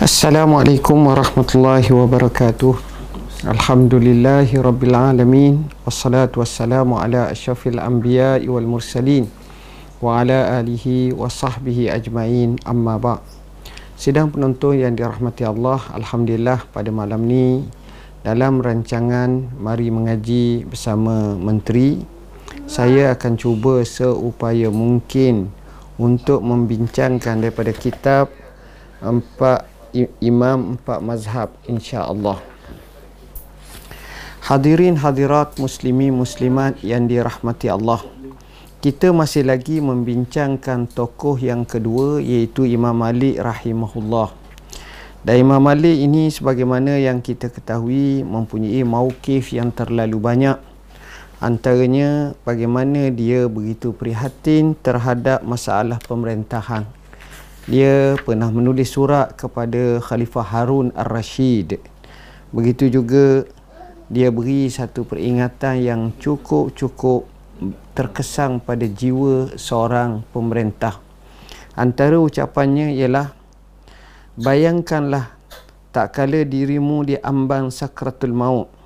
Assalamualaikum warahmatullahi wabarakatuh. Alhamdulillahi rabbil alamin. Wassalatu wassalamu ala asyrafil anbiya'i wal mursalin wa ala alihi wa sahbihi ajmain. Amma ba' Sidang penonton yang dirahmati Allah Alhamdulillah pada malam ni dalam rancangan Mari Mengaji bersama Menteri saya akan cuba seupaya mungkin untuk membincangkan daripada kitab empat imam empat mazhab insya-Allah. Hadirin hadirat muslimi muslimat yang dirahmati Allah. Kita masih lagi membincangkan tokoh yang kedua iaitu Imam Malik rahimahullah. Dan Imam Malik ini sebagaimana yang kita ketahui mempunyai mauqif yang terlalu banyak Antaranya bagaimana dia begitu prihatin terhadap masalah pemerintahan. Dia pernah menulis surat kepada Khalifah Harun Ar-Rashid. Begitu juga dia beri satu peringatan yang cukup-cukup terkesan pada jiwa seorang pemerintah. Antara ucapannya ialah bayangkanlah tak kala dirimu diambang sakratul maut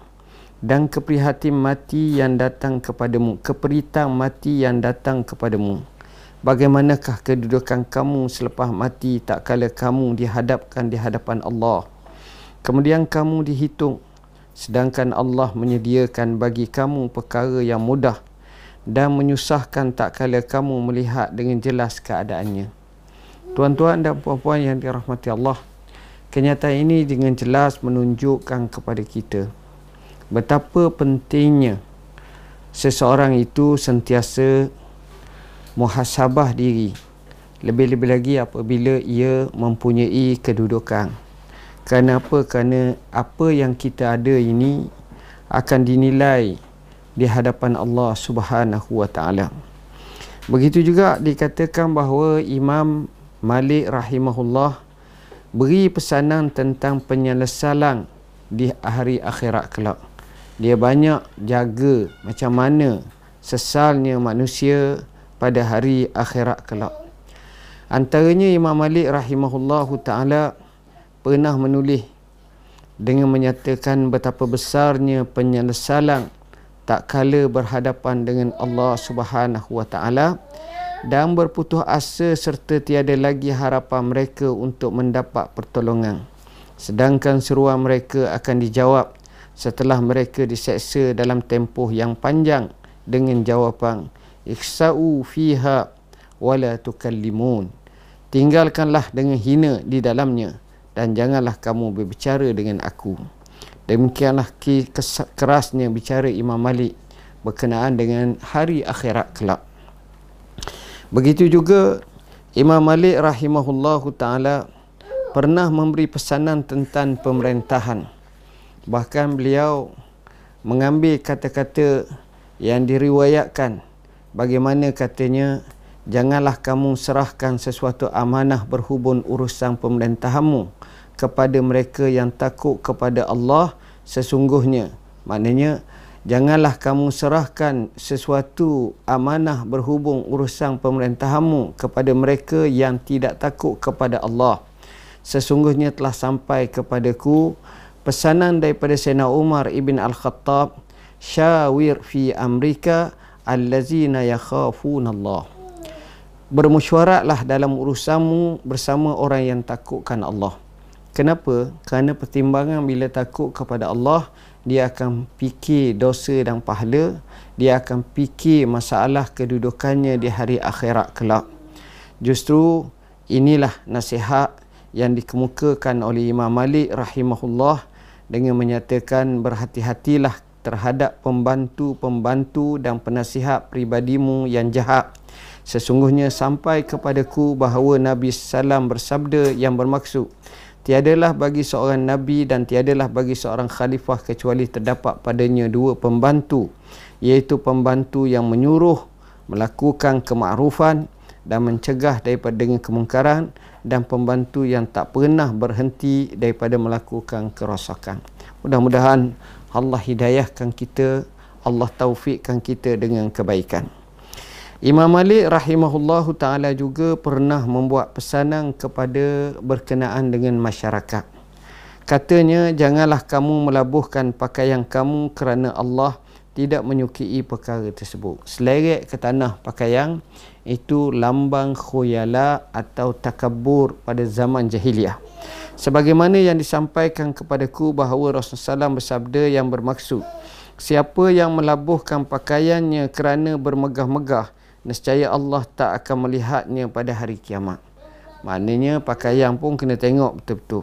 dan keprihatin mati yang datang kepadamu keperitan mati yang datang kepadamu. Bagaimanakah kedudukan kamu selepas mati? Tak kala kamu dihadapkan di hadapan Allah kemudian kamu dihitung. Sedangkan Allah menyediakan bagi kamu perkara yang mudah dan menyusahkan tak kala kamu melihat dengan jelas keadaannya. Tuan-tuan dan puan-puan yang dirahmati Allah kenyataan ini dengan jelas menunjukkan kepada kita betapa pentingnya seseorang itu sentiasa muhasabah diri. Lebih-lebih lagi apabila ia mempunyai kedudukan. Kerana apa? kerana apa yang kita ada ini akan dinilai di hadapan Allah subhanahu wa ta'ala. Begitu juga dikatakan bahawa Imam Malik rahimahullah beri pesanan tentang penyelesaian di hari akhirat kelak dia banyak jaga macam mana sesalnya manusia pada hari akhirat kelak. Antaranya Imam Malik rahimahullahu taala pernah menulis dengan menyatakan betapa besarnya penyesalan tak kala berhadapan dengan Allah Subhanahu wa taala dan berputus asa serta tiada lagi harapan mereka untuk mendapat pertolongan. Sedangkan seruan mereka akan dijawab setelah mereka diseksa dalam tempoh yang panjang dengan jawapan iksa'u fiha wala tukallimun. Tinggalkanlah dengan hina di dalamnya dan janganlah kamu berbicara dengan aku. Demikianlah kerasnya bicara Imam Malik berkenaan dengan hari akhirat kelak. Begitu juga Imam Malik rahimahullahu taala pernah memberi pesanan tentang pemerintahan bahkan beliau mengambil kata-kata yang diriwayatkan. Bagaimana katanya janganlah kamu serahkan sesuatu amanah berhubung urusan pemerintahanmu kepada mereka yang takut kepada Allah sesungguhnya. Maknanya janganlah kamu serahkan sesuatu amanah berhubung urusan pemerintahanmu kepada mereka yang tidak takut kepada Allah. Sesungguhnya telah sampai kepadaku pesanan daripada Sayyidina Umar ibn Al-Khattab syawir fi amrika allazina yakhafuna Allah. Bermusyawaratlah dalam urusanmu bersama orang yang takutkan Allah. Kenapa? Kerana pertimbangan bila takut kepada Allah dia akan fikir dosa dan pahala dia akan fikir masalah kedudukannya di hari akhirat kelak. Justru inilah nasihat yang dikemukakan oleh Imam Malik rahimahullah dengan menyatakan berhati-hatilah terhadap pembantu-pembantu dan penasihat pribadimu yang jahat. Sesungguhnya sampai kepadaku bahawa Nabi Sallam bersabda yang bermaksud Tiadalah bagi seorang Nabi dan tiadalah bagi seorang khalifah kecuali terdapat padanya dua pembantu iaitu pembantu yang menyuruh melakukan kemakrufan dan mencegah daripada dengan kemungkaran dan pembantu yang tak pernah berhenti daripada melakukan kerosakan. Mudah-mudahan Allah hidayahkan kita, Allah taufikkan kita dengan kebaikan. Imam Malik rahimahullahu taala juga pernah membuat pesanan kepada berkenaan dengan masyarakat. Katanya janganlah kamu melabuhkan pakaian kamu kerana Allah tidak menyukai perkara tersebut. Seleret ke tanah pakaian itu lambang khuyala atau takabur pada zaman jahiliah. Sebagaimana yang disampaikan kepadaku bahawa Rasulullah SAW bersabda yang bermaksud Siapa yang melabuhkan pakaiannya kerana bermegah-megah nescaya Allah tak akan melihatnya pada hari kiamat. Maknanya pakaian pun kena tengok betul-betul.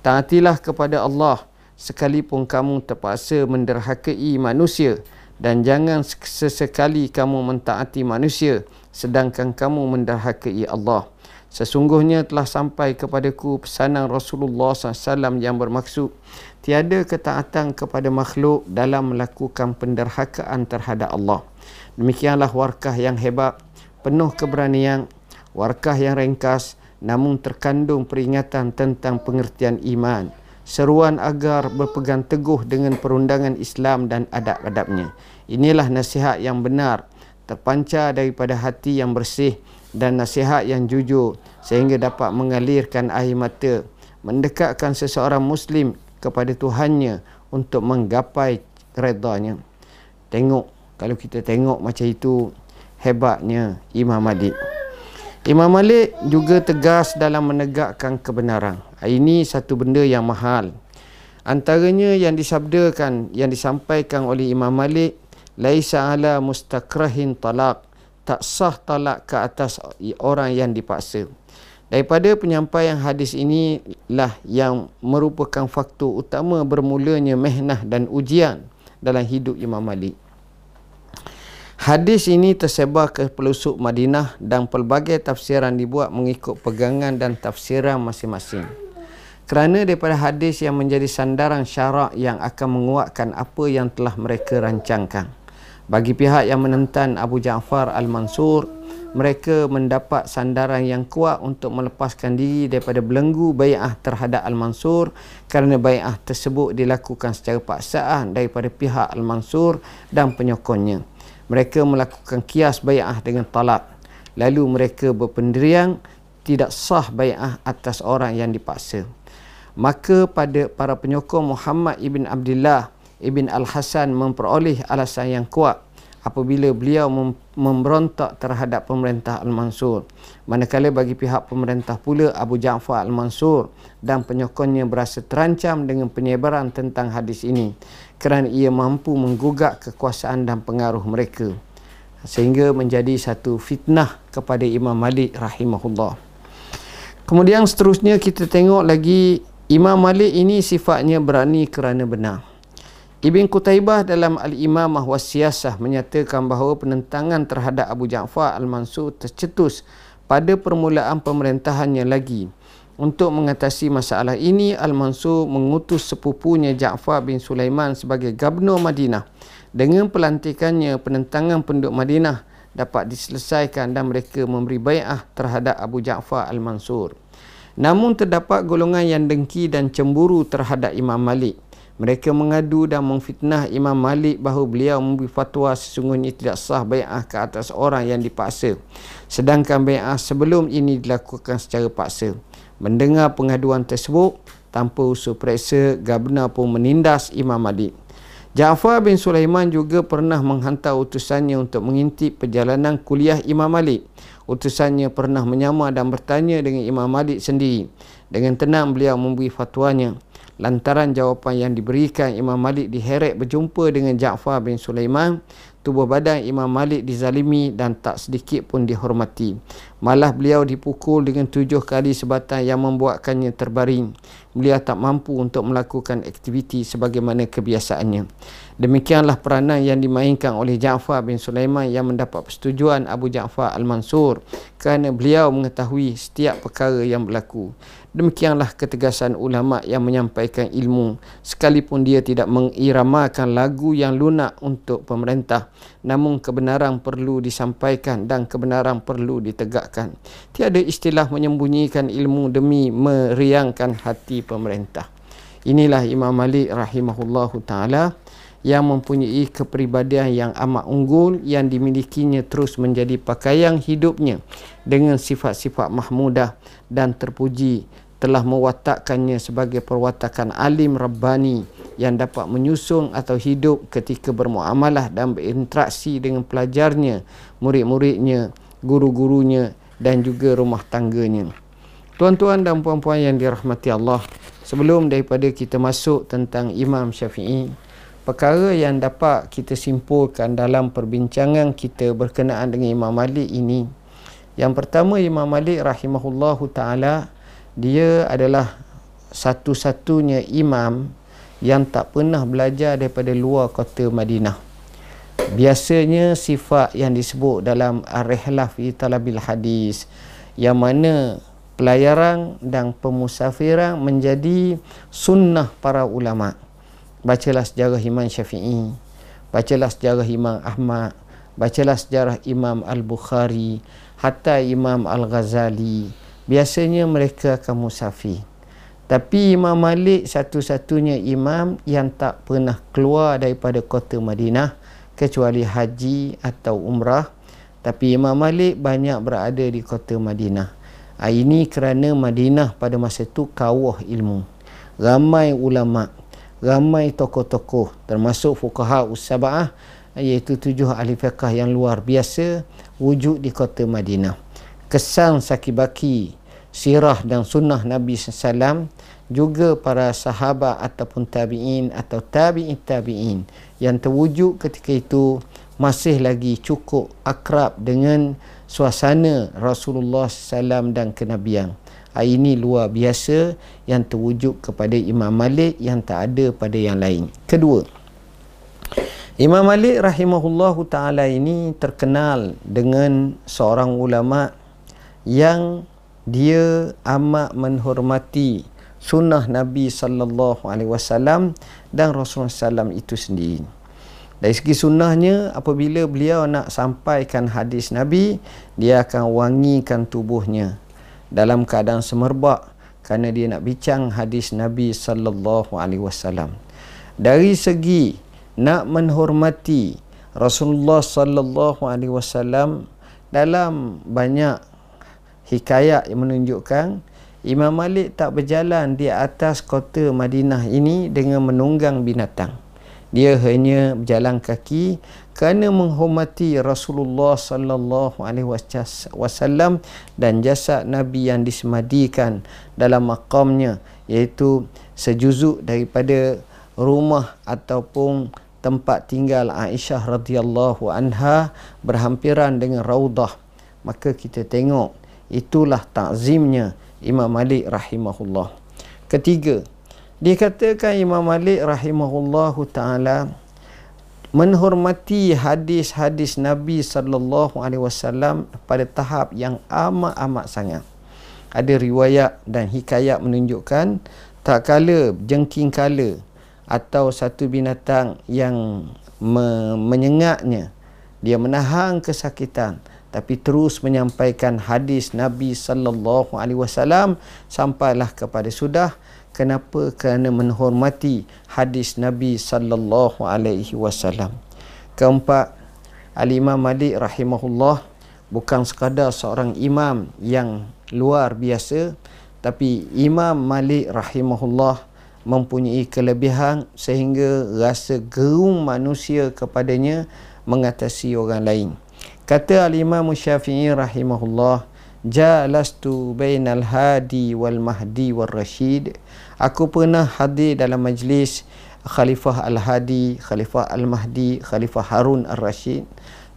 Taatilah kepada Allah sekalipun kamu terpaksa menderhakai manusia dan jangan sesekali kamu mentaati manusia sedangkan kamu menderhakai Allah. Sesungguhnya telah sampai kepadaku pesanan Rasulullah SAW yang bermaksud tiada ketaatan kepada makhluk dalam melakukan penderhakaan terhadap Allah. Demikianlah warkah yang hebat, penuh keberanian, warkah yang ringkas namun terkandung peringatan tentang pengertian iman. Seruan agar berpegang teguh dengan perundangan Islam dan adab-adabnya. Inilah nasihat yang benar, terpancar daripada hati yang bersih dan nasihat yang jujur sehingga dapat mengalirkan air mata mendekatkan seseorang muslim kepada Tuhannya untuk menggapai redanya tengok kalau kita tengok macam itu hebatnya Imam Malik Imam Malik juga tegas dalam menegakkan kebenaran ini satu benda yang mahal antaranya yang disabdakan yang disampaikan oleh Imam Malik laisa ala mustakrahin talaq tak sah talak ke atas orang yang dipaksa. Daripada penyampaian hadis inilah yang merupakan faktor utama bermulanya mehnah dan ujian dalam hidup Imam Malik. Hadis ini tersebar ke pelosok Madinah dan pelbagai tafsiran dibuat mengikut pegangan dan tafsiran masing-masing. Kerana daripada hadis yang menjadi sandaran syarak yang akan menguatkan apa yang telah mereka rancangkan. Bagi pihak yang menentang Abu Ja'far Al-Mansur, mereka mendapat sandaran yang kuat untuk melepaskan diri daripada belenggu bai'ah terhadap Al-Mansur kerana bai'ah tersebut dilakukan secara paksaan daripada pihak Al-Mansur dan penyokongnya. Mereka melakukan kias bai'ah dengan talak. Lalu mereka berpendirian tidak sah bai'ah atas orang yang dipaksa. Maka pada para penyokong Muhammad ibn Abdullah Ibn Al-Hasan memperoleh alasan yang kuat apabila beliau mem- memberontak terhadap pemerintah Al-Mansur. Manakala bagi pihak pemerintah pula Abu Ja'far Al-Mansur dan penyokongnya berasa terancam dengan penyebaran tentang hadis ini kerana ia mampu menggugat kekuasaan dan pengaruh mereka sehingga menjadi satu fitnah kepada Imam Malik rahimahullah. Kemudian seterusnya kita tengok lagi Imam Malik ini sifatnya berani kerana benar. Ibn Qutaibah dalam Al-Imamah wa Siyasah menyatakan bahawa penentangan terhadap Abu Ja'far Al-Mansur tercetus pada permulaan pemerintahannya lagi. Untuk mengatasi masalah ini, Al-Mansur mengutus sepupunya Ja'far bin Sulaiman sebagai Gubernur Madinah. Dengan pelantikannya, penentangan penduduk Madinah dapat diselesaikan dan mereka memberi bayah terhadap Abu Ja'far Al-Mansur. Namun terdapat golongan yang dengki dan cemburu terhadap Imam Malik. Mereka mengadu dan memfitnah Imam Malik bahawa beliau memberi fatwa sesungguhnya tidak sah bai'ah ke atas orang yang dipaksa. Sedangkan bai'ah sebelum ini dilakukan secara paksa. Mendengar pengaduan tersebut, tanpa usul periksa, Gabna pun menindas Imam Malik. Ja'far bin Sulaiman juga pernah menghantar utusannya untuk mengintip perjalanan kuliah Imam Malik. Utusannya pernah menyamar dan bertanya dengan Imam Malik sendiri. Dengan tenang beliau memberi fatwanya. Lantaran jawapan yang diberikan Imam Malik diheret berjumpa dengan Ja'far bin Sulaiman, tubuh badan Imam Malik dizalimi dan tak sedikit pun dihormati. Malah beliau dipukul dengan tujuh kali sebatan yang membuatkannya terbaring. Beliau tak mampu untuk melakukan aktiviti sebagaimana kebiasaannya. Demikianlah peranan yang dimainkan oleh Ja'far bin Sulaiman yang mendapat persetujuan Abu Ja'far Al-Mansur kerana beliau mengetahui setiap perkara yang berlaku. Demikianlah ketegasan ulama yang menyampaikan ilmu sekalipun dia tidak mengiramakan lagu yang lunak untuk pemerintah namun kebenaran perlu disampaikan dan kebenaran perlu ditegakkan. Tiada istilah menyembunyikan ilmu demi meriangkan hati pemerintah. Inilah Imam Malik rahimahullahu taala yang mempunyai kepribadian yang amat unggul yang dimilikinya terus menjadi pakaian hidupnya dengan sifat-sifat mahmudah dan terpuji telah mewatakkannya sebagai perwatakan alim rabbani yang dapat menyusung atau hidup ketika bermuamalah dan berinteraksi dengan pelajarnya, murid-muridnya, guru-gurunya dan juga rumah tangganya. Tuan-tuan dan puan-puan yang dirahmati Allah, sebelum daripada kita masuk tentang Imam Syafi'i, perkara yang dapat kita simpulkan dalam perbincangan kita berkenaan dengan Imam Malik ini yang pertama Imam Malik rahimahullahu taala dia adalah satu-satunya imam yang tak pernah belajar daripada luar kota Madinah. Biasanya sifat yang disebut dalam ar-rihlah fi talabil hadis yang mana pelayaran dan pemusafiran menjadi sunnah para ulama' bacalah sejarah Imam Syafi'i bacalah sejarah Imam Ahmad bacalah sejarah Imam Al-Bukhari hatta Imam Al-Ghazali biasanya mereka akan musafir. Tapi Imam Malik satu-satunya imam yang tak pernah keluar daripada kota Madinah kecuali haji atau umrah. Tapi Imam Malik banyak berada di kota Madinah. Ah, ini kerana Madinah pada masa itu kawah ilmu. Ramai ulama' ramai tokoh-tokoh termasuk fukaha usaba'ah iaitu tujuh ahli fiqah yang luar biasa wujud di kota Madinah. Kesan sakibaki sirah dan sunnah Nabi SAW juga para sahabat ataupun tabi'in atau tabi'in tabi'in yang terwujud ketika itu masih lagi cukup akrab dengan suasana Rasulullah SAW dan kenabian ini luar biasa yang terwujud kepada Imam Malik yang tak ada pada yang lain. Kedua, Imam Malik rahimahullahu taala ini terkenal dengan seorang ulama yang dia amat menghormati sunnah Nabi sallallahu alaihi wasallam dan Rasulullah sallam itu sendiri. Dari segi sunnahnya apabila beliau nak sampaikan hadis Nabi, dia akan wangikan tubuhnya dalam keadaan semerbak kerana dia nak bincang hadis Nabi sallallahu alaihi wasallam. Dari segi nak menghormati Rasulullah sallallahu alaihi wasallam dalam banyak hikayat yang menunjukkan Imam Malik tak berjalan di atas kota Madinah ini dengan menunggang binatang. Dia hanya berjalan kaki kerana menghormati Rasulullah sallallahu alaihi wasallam dan jasad Nabi yang disemadikan dalam makamnya iaitu sejuzuk daripada rumah ataupun tempat tinggal Aisyah radhiyallahu anha berhampiran dengan raudah maka kita tengok itulah takzimnya Imam Malik rahimahullah ketiga dikatakan Imam Malik rahimahullahu taala menghormati hadis-hadis Nabi sallallahu alaihi wasallam pada tahap yang amat-amat sangat. Ada riwayat dan hikayat menunjukkan tak kala jengking kala atau satu binatang yang me- menyengatnya dia menahan kesakitan tapi terus menyampaikan hadis Nabi sallallahu alaihi wasallam sampailah kepada sudah Kenapa? Kerana menghormati hadis Nabi sallallahu alaihi wasallam. Keempat, Al-Imam Malik rahimahullah bukan sekadar seorang imam yang luar biasa tapi Imam Malik rahimahullah mempunyai kelebihan sehingga rasa gerung manusia kepadanya mengatasi orang lain. Kata Al-Imam Syafi'i rahimahullah, "Jalastu bainal hadi wal mahdi wal rashid." Aku pernah hadir dalam majlis Khalifah Al-Hadi, Khalifah Al-Mahdi, Khalifah Harun Al-Rashid.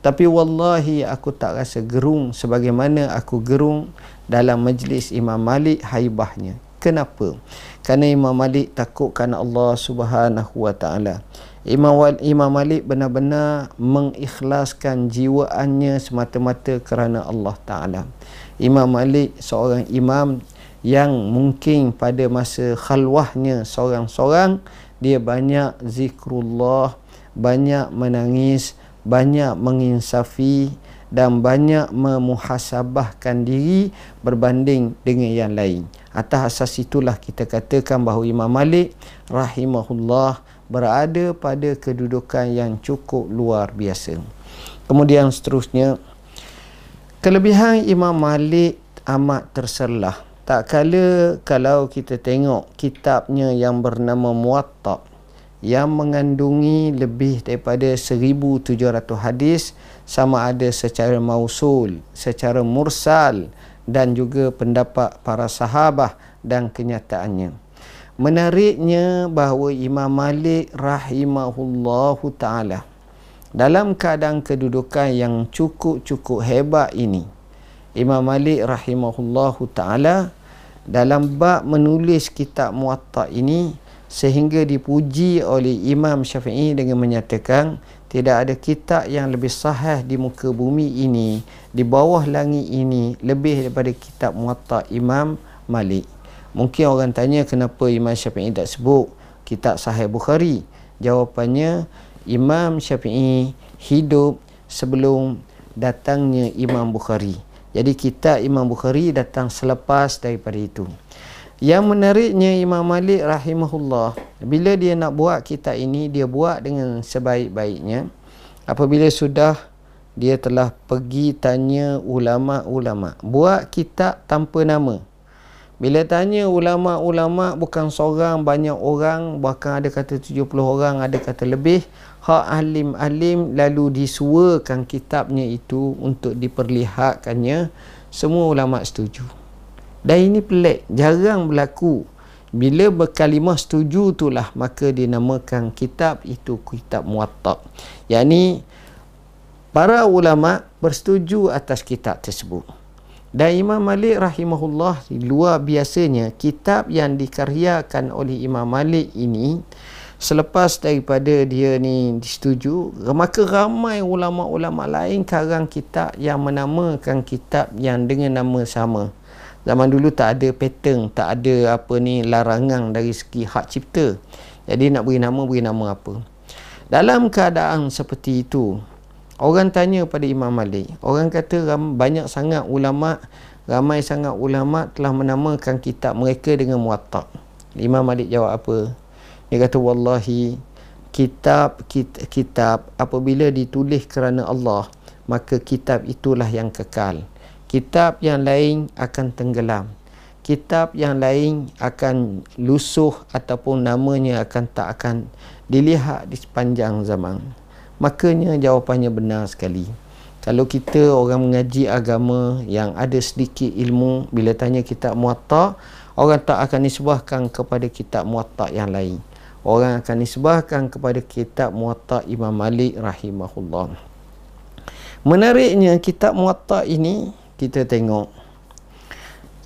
Tapi wallahi aku tak rasa gerung sebagaimana aku gerung dalam majlis Imam Malik haibahnya. Kenapa? Kerana Imam Malik takutkan Allah Subhanahu Wa Taala. Imam Imam Malik benar-benar mengikhlaskan jiwaannya semata-mata kerana Allah Taala. Imam Malik seorang imam yang mungkin pada masa khalwahnya seorang-seorang dia banyak zikrullah banyak menangis banyak menginsafi dan banyak memuhasabahkan diri berbanding dengan yang lain atas asas itulah kita katakan bahawa Imam Malik rahimahullah berada pada kedudukan yang cukup luar biasa. Kemudian seterusnya kelebihan Imam Malik amat terselah. Tak kala kalau kita tengok kitabnya yang bernama Muwatta yang mengandungi lebih daripada 1700 hadis sama ada secara mausul, secara mursal dan juga pendapat para sahabah dan kenyataannya. Menariknya bahawa Imam Malik rahimahullahu taala dalam keadaan kedudukan yang cukup-cukup hebat ini Imam Malik rahimahullahu taala dalam bab menulis kitab Muwatta ini sehingga dipuji oleh Imam Syafi'i dengan menyatakan tidak ada kitab yang lebih sahih di muka bumi ini di bawah langit ini lebih daripada kitab Muwatta Imam Malik mungkin orang tanya kenapa Imam Syafi'i tak sebut kitab Sahih Bukhari? Jawapannya Imam Syafi'i hidup sebelum datangnya Imam Bukhari. Jadi kitab Imam Bukhari datang selepas daripada itu. Yang menariknya Imam Malik rahimahullah bila dia nak buat kitab ini dia buat dengan sebaik-baiknya. Apabila sudah dia telah pergi tanya ulama-ulama. Buat kitab tanpa nama bila tanya ulama-ulama bukan seorang banyak orang bahkan ada kata 70 orang ada kata lebih hak alim-alim lalu disuakan kitabnya itu untuk diperlihatkannya semua ulama setuju dan ini pelik, jarang berlaku. Bila berkalimah setuju itulah maka dinamakan kitab itu kitab muwatta. Yang ini para ulama bersetuju atas kitab tersebut. Dan Imam Malik rahimahullah luar biasanya kitab yang dikaryakan oleh Imam Malik ini selepas daripada dia ni disetujui maka ramai ulama-ulama lain karang kitab yang menamakan kitab yang dengan nama sama. Zaman dulu tak ada pattern tak ada apa ni larangan dari segi hak cipta. Jadi nak beri nama beri nama apa. Dalam keadaan seperti itu orang tanya pada Imam Malik orang kata banyak sangat ulama ramai sangat ulama telah menamakan kitab mereka dengan muwatta. Imam Malik jawab apa? Dia kata wallahi kitab kitab, kitab apabila ditulis kerana Allah maka kitab itulah yang kekal. Kitab yang lain akan tenggelam. Kitab yang lain akan lusuh ataupun namanya akan tak akan dilihat di sepanjang zaman makanya jawapannya benar sekali. Kalau kita orang mengaji agama yang ada sedikit ilmu bila tanya kitab muatta orang tak akan nisbahkan kepada kitab muatta yang lain. Orang akan nisbahkan kepada kitab muatta Imam Malik rahimahullah. Menariknya kitab muatta ini kita tengok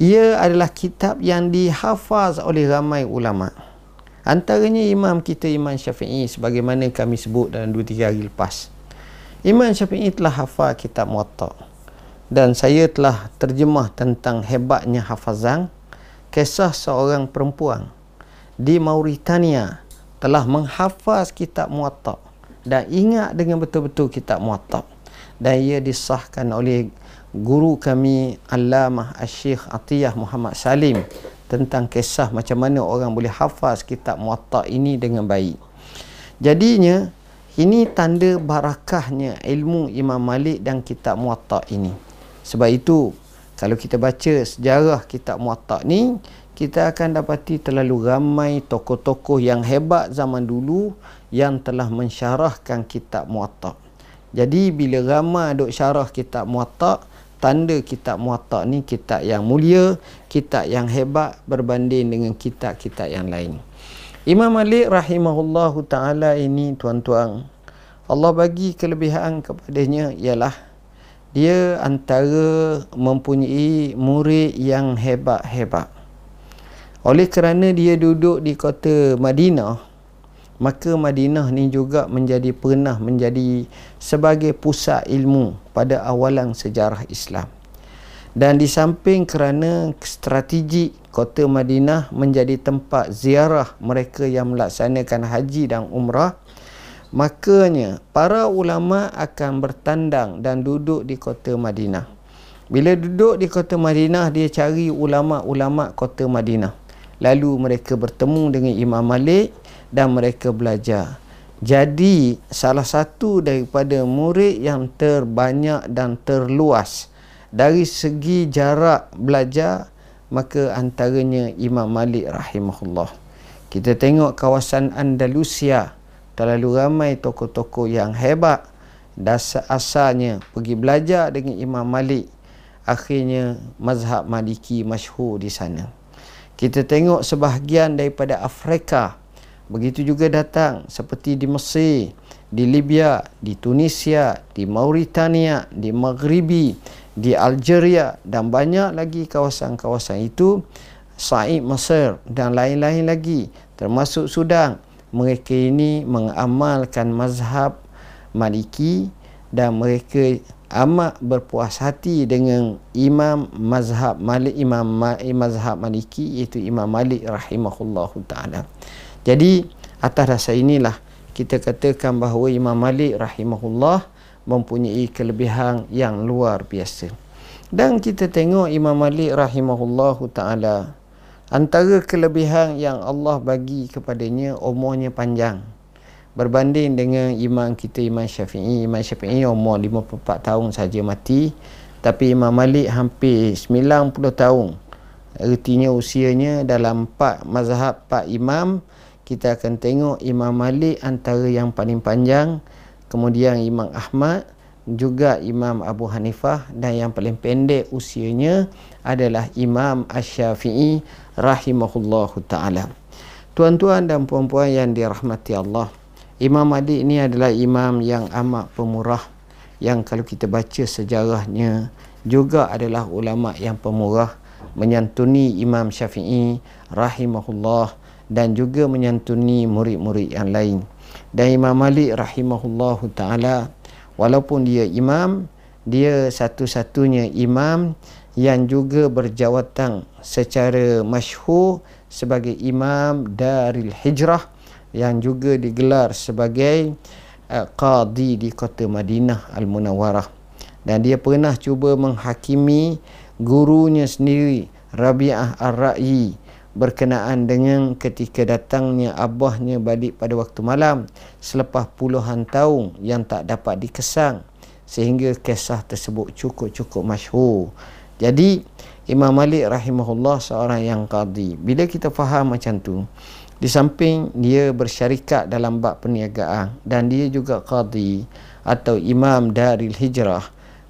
ia adalah kitab yang dihafaz oleh ramai ulama antaranya imam kita imam syafi'i sebagaimana kami sebut dalam 2-3 hari lepas. Imam syafi'i telah hafal kitab muwatta dan saya telah terjemah tentang hebatnya hafazan kisah seorang perempuan di Mauritania telah menghafaz kitab muwatta dan ingat dengan betul-betul kitab muwatta dan ia disahkan oleh guru kami Allamah Al-Syekh Atiyah Muhammad Salim tentang kisah macam mana orang boleh hafaz kitab Muwatta ini dengan baik. Jadinya ini tanda barakahnya ilmu Imam Malik dan kitab Muwatta ini. Sebab itu kalau kita baca sejarah kitab Muwatta ni kita akan dapati terlalu ramai tokoh-tokoh yang hebat zaman dulu yang telah mensyarahkan kitab Muwatta. Jadi bila ramai duk syarah kitab Muwatta, tanda kitab muatak ni kitab yang mulia kitab yang hebat berbanding dengan kitab-kitab yang lain. Imam Malik rahimahullahu taala ini tuan-tuan Allah bagi kelebihan kepadanya ialah dia antara mempunyai murid yang hebat-hebat. Oleh kerana dia duduk di kota Madinah maka Madinah ni juga menjadi pernah menjadi sebagai pusat ilmu pada awalan sejarah Islam. Dan di samping kerana strategi kota Madinah menjadi tempat ziarah mereka yang melaksanakan haji dan umrah, makanya para ulama akan bertandang dan duduk di kota Madinah. Bila duduk di kota Madinah, dia cari ulama-ulama kota Madinah. Lalu mereka bertemu dengan Imam Malik dan mereka belajar. Jadi salah satu daripada murid yang terbanyak dan terluas dari segi jarak belajar maka antaranya Imam Malik rahimahullah. Kita tengok kawasan Andalusia. Terlalu ramai tokoh-tokoh yang hebat. Dasar asalnya pergi belajar dengan Imam Malik. Akhirnya mazhab Maliki masyhur di sana. Kita tengok sebahagian daripada Afrika begitu juga datang seperti di Mesir di Libya di Tunisia di Mauritania di Maghribi di Algeria dan banyak lagi kawasan-kawasan itu Said Mesir dan lain-lain lagi termasuk Sudan mereka ini mengamalkan mazhab Maliki dan mereka amat berpuas hati dengan imam mazhab Malik imam mazhab Maliki iaitu Imam Malik rahimahullahu taala. Jadi atas dasar inilah kita katakan bahawa Imam Malik rahimahullah mempunyai kelebihan yang luar biasa. Dan kita tengok Imam Malik rahimahullahu taala antara kelebihan yang Allah bagi kepadanya umurnya panjang. Berbanding dengan imam kita Imam Syafi'i. Imam Syafi'i umur 54 tahun saja mati tapi Imam Malik hampir 90 tahun. Artinya usianya dalam empat mazhab empat imam kita akan tengok Imam Malik antara yang paling panjang kemudian Imam Ahmad juga Imam Abu Hanifah dan yang paling pendek usianya adalah Imam Ash-Syafi'i rahimahullahu taala. Tuan-tuan dan puan-puan yang dirahmati Allah Imam Malik ini adalah imam yang amat pemurah yang kalau kita baca sejarahnya juga adalah ulama yang pemurah menyantuni Imam Syafi'i rahimahullah dan juga menyantuni murid-murid yang lain. Dan Imam Malik rahimahullah taala walaupun dia imam, dia satu-satunya imam yang juga berjawatan secara masyhur sebagai imam Daril Hijrah yang juga digelar sebagai uh, qadi di kota Madinah Al-Munawwarah dan dia pernah cuba menghakimi gurunya sendiri Rabi'ah Ar-Ra'yi berkenaan dengan ketika datangnya abahnya balik pada waktu malam selepas puluhan tahun yang tak dapat dikesang sehingga kisah tersebut cukup-cukup masyhur. Jadi Imam Malik rahimahullah seorang yang qadi. Bila kita faham macam tu, di samping dia bersyarikat dalam bab perniagaan dan dia juga qadi atau imam daril hijrah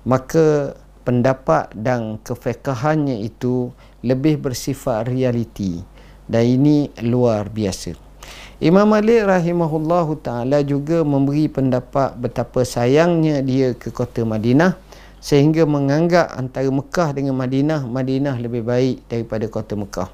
maka pendapat dan kefekahannya itu lebih bersifat realiti. Dan ini luar biasa. Imam Malik rahimahullah taala juga memberi pendapat betapa sayangnya dia ke kota Madinah sehingga menganggap antara Mekah dengan Madinah Madinah lebih baik daripada kota Mekah.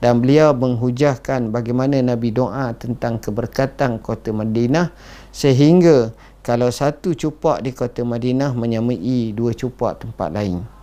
Dan beliau menghujahkan bagaimana Nabi doa tentang keberkatan kota Madinah sehingga kalau satu cupak di kota Madinah menyamai dua cupak tempat lain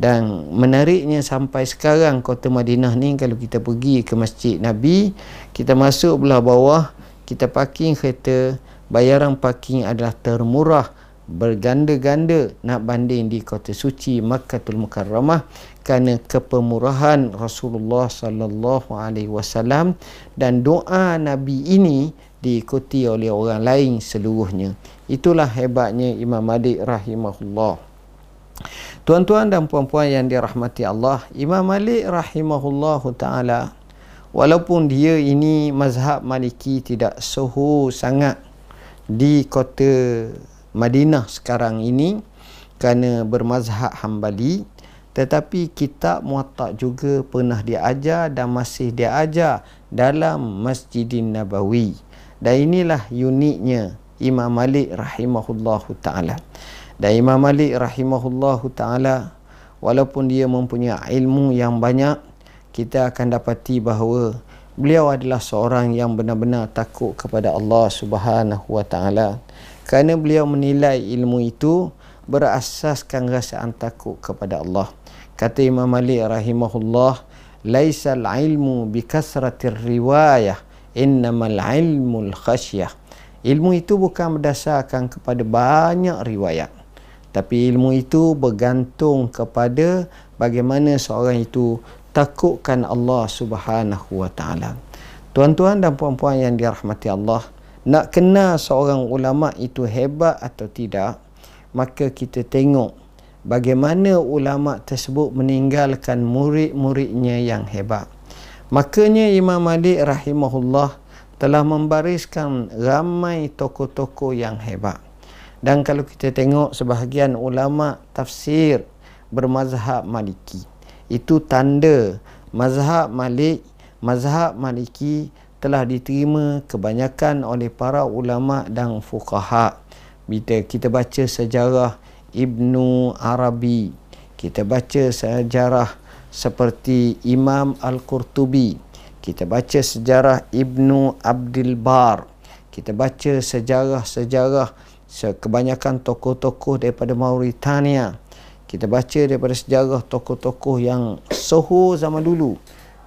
dan menariknya sampai sekarang kota Madinah ni kalau kita pergi ke masjid Nabi kita masuk belah bawah kita parking kereta bayaran parking adalah termurah berganda-ganda nak banding di kota suci Makkatul Mukarramah kerana kepemurahan Rasulullah sallallahu alaihi wasallam dan doa Nabi ini diikuti oleh orang lain seluruhnya. Itulah hebatnya Imam Malik rahimahullah. Tuan-tuan dan puan-puan yang dirahmati Allah, Imam Malik rahimahullah taala walaupun dia ini mazhab Maliki tidak suhu sangat di kota Madinah sekarang ini kerana bermazhab Hambali tetapi kitab muatak juga pernah diajar dan masih diajar dalam Masjidin Nabawi. Dan inilah uniknya Imam Malik rahimahullah taala dan Imam Malik rahimahullah taala walaupun dia mempunyai ilmu yang banyak kita akan dapati bahawa beliau adalah seorang yang benar-benar takut kepada Allah Subhanahu wa taala. Kerana beliau menilai ilmu itu berasaskan rasaan takut kepada Allah. Kata Imam Malik rahimahullah laisal ilmu bi kasratir riwayah innamal ilmul khasyah. Ilmu itu bukan berdasarkan kepada banyak riwayat tapi ilmu itu bergantung kepada bagaimana seorang itu takutkan Allah Subhanahu wa taala Tuan-tuan dan puan-puan yang dirahmati Allah, nak kenal seorang ulama itu hebat atau tidak, maka kita tengok bagaimana ulama tersebut meninggalkan murid-muridnya yang hebat. Makanya Imam Malik rahimahullah telah membariskan ramai tokoh-tokoh yang hebat. Dan kalau kita tengok sebahagian ulama tafsir bermazhab Maliki, itu tanda mazhab Malik mazhab maliki telah diterima kebanyakan oleh para ulama dan fuqaha. Bila kita baca sejarah Ibnu Arabi kita baca sejarah seperti Imam Al-Qurtubi kita baca sejarah Ibnu Abdul Bar kita baca sejarah-sejarah kebanyakan tokoh-tokoh daripada Mauritania. Kita baca daripada sejarah tokoh-tokoh yang soho zaman dulu.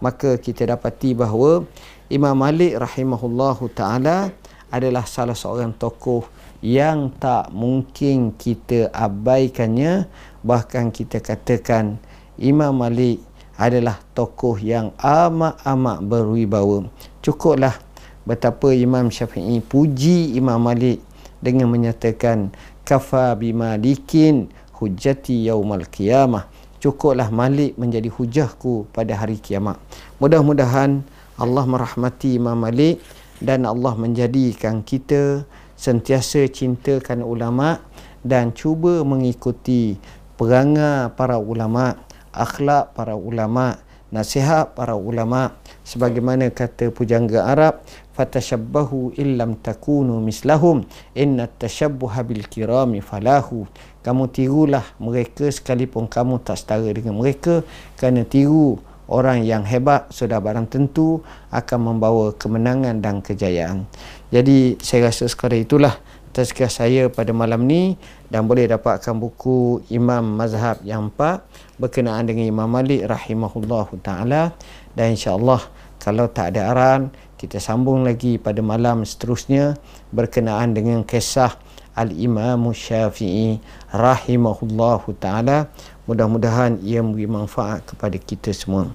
Maka kita dapati bahawa Imam Malik rahimahullahu taala adalah salah seorang tokoh yang tak mungkin kita abaikannya. Bahkan kita katakan Imam Malik adalah tokoh yang amat-amat berwibawa. Cukuplah betapa Imam Syafi'i puji Imam Malik dengan menyatakan kafa bimalikin hujjati yaumal qiyamah cukuplah Malik menjadi hujahku pada hari kiamat. Mudah-mudahan Allah merahmati Imam Malik dan Allah menjadikan kita sentiasa cintakan ulama dan cuba mengikuti perangai para ulama, akhlak para ulama, nasihat para ulama sebagaimana kata pujangga Arab fatashabbahu illam takunu mislahum inna tashabbuha bil kirami falahu. Kamu tirulah mereka sekalipun kamu tak setara dengan mereka kerana tiru orang yang hebat sudah barang tentu akan membawa kemenangan dan kejayaan. Jadi saya rasa sekadar itulah. Tazkiyah saya pada malam ni dan boleh dapatkan buku Imam Mazhab yang empat berkenaan dengan Imam Malik rahimahullah taala. Dan insyaallah kalau tak ada aran kita sambung lagi pada malam seterusnya berkenaan dengan kisah Al-Imam Syafi'i rahimahullahu taala. Mudah-mudahan ia memberi manfaat kepada kita semua.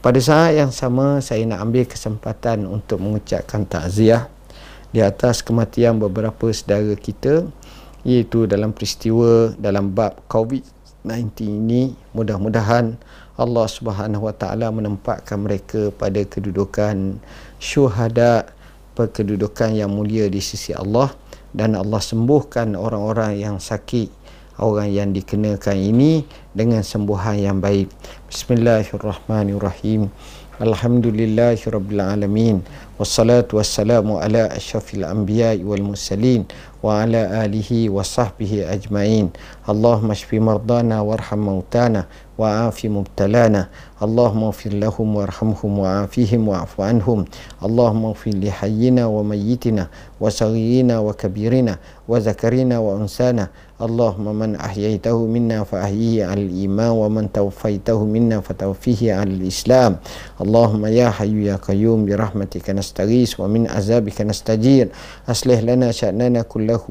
Pada saat yang sama saya nak ambil kesempatan untuk mengucapkan takziah di atas kematian beberapa saudara kita iaitu dalam peristiwa dalam bab COVID-19 ini mudah-mudahan Allah Subhanahu Wa Taala menempatkan mereka pada kedudukan syuhada kedudukan yang mulia di sisi Allah. Dan Allah sembuhkan orang-orang yang sakit orang yang dikenakan ini dengan sembuhan yang baik. Bismillahirrahmanirrahim Alhamdulillahi Rabbil Alamin. Wassalatu wassalamu ala ashrafil anbiya wal musallin Wa ala alihi wa sahbihi ajmain. Allahumma shfi mardana warham mautana Wa afi mubtalana. Allahumma ufir lahum warhamhum wa afihim wa afu anhum. Allahumma ufir lihayyina wa mayyitina Wa sagiyina wa kabirina Wa zakarina wa unsana. Allahumma man ahyaitahu minna fa ahyihi al iman Wa man tawfaitahu minna fa tawfihi al islam. اللهم يا حي يا قيوم برحمتك نستغيث ومن عذابك نستجير. أصلح لنا شأننا كله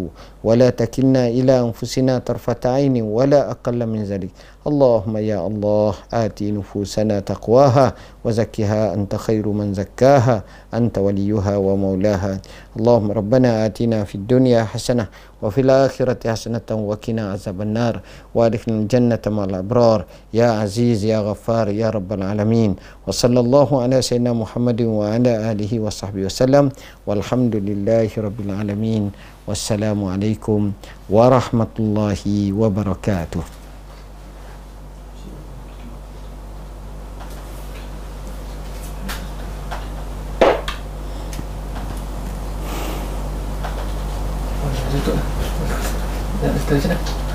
ولا تكلنا إلى أنفسنا طرفة عين ولا أقل من ذلك. اللهم يا الله آتي نفوسنا تقواها وزكها أنت خير من زكاها أنت وليها ومولاها. اللهم ربنا آتنا في الدنيا حسنة وفي الآخرة حسنة وكنا عذاب النار. وأدخلنا الجنة مع الأبرار. يا عزيز يا غفار يا رب العالمين. وصلى الله على سيدنا محمد وعلى آله وصحبه وسلم والحمد لله رب العالمين والسلام عليكم ورحمة الله وبركاته tutup lah.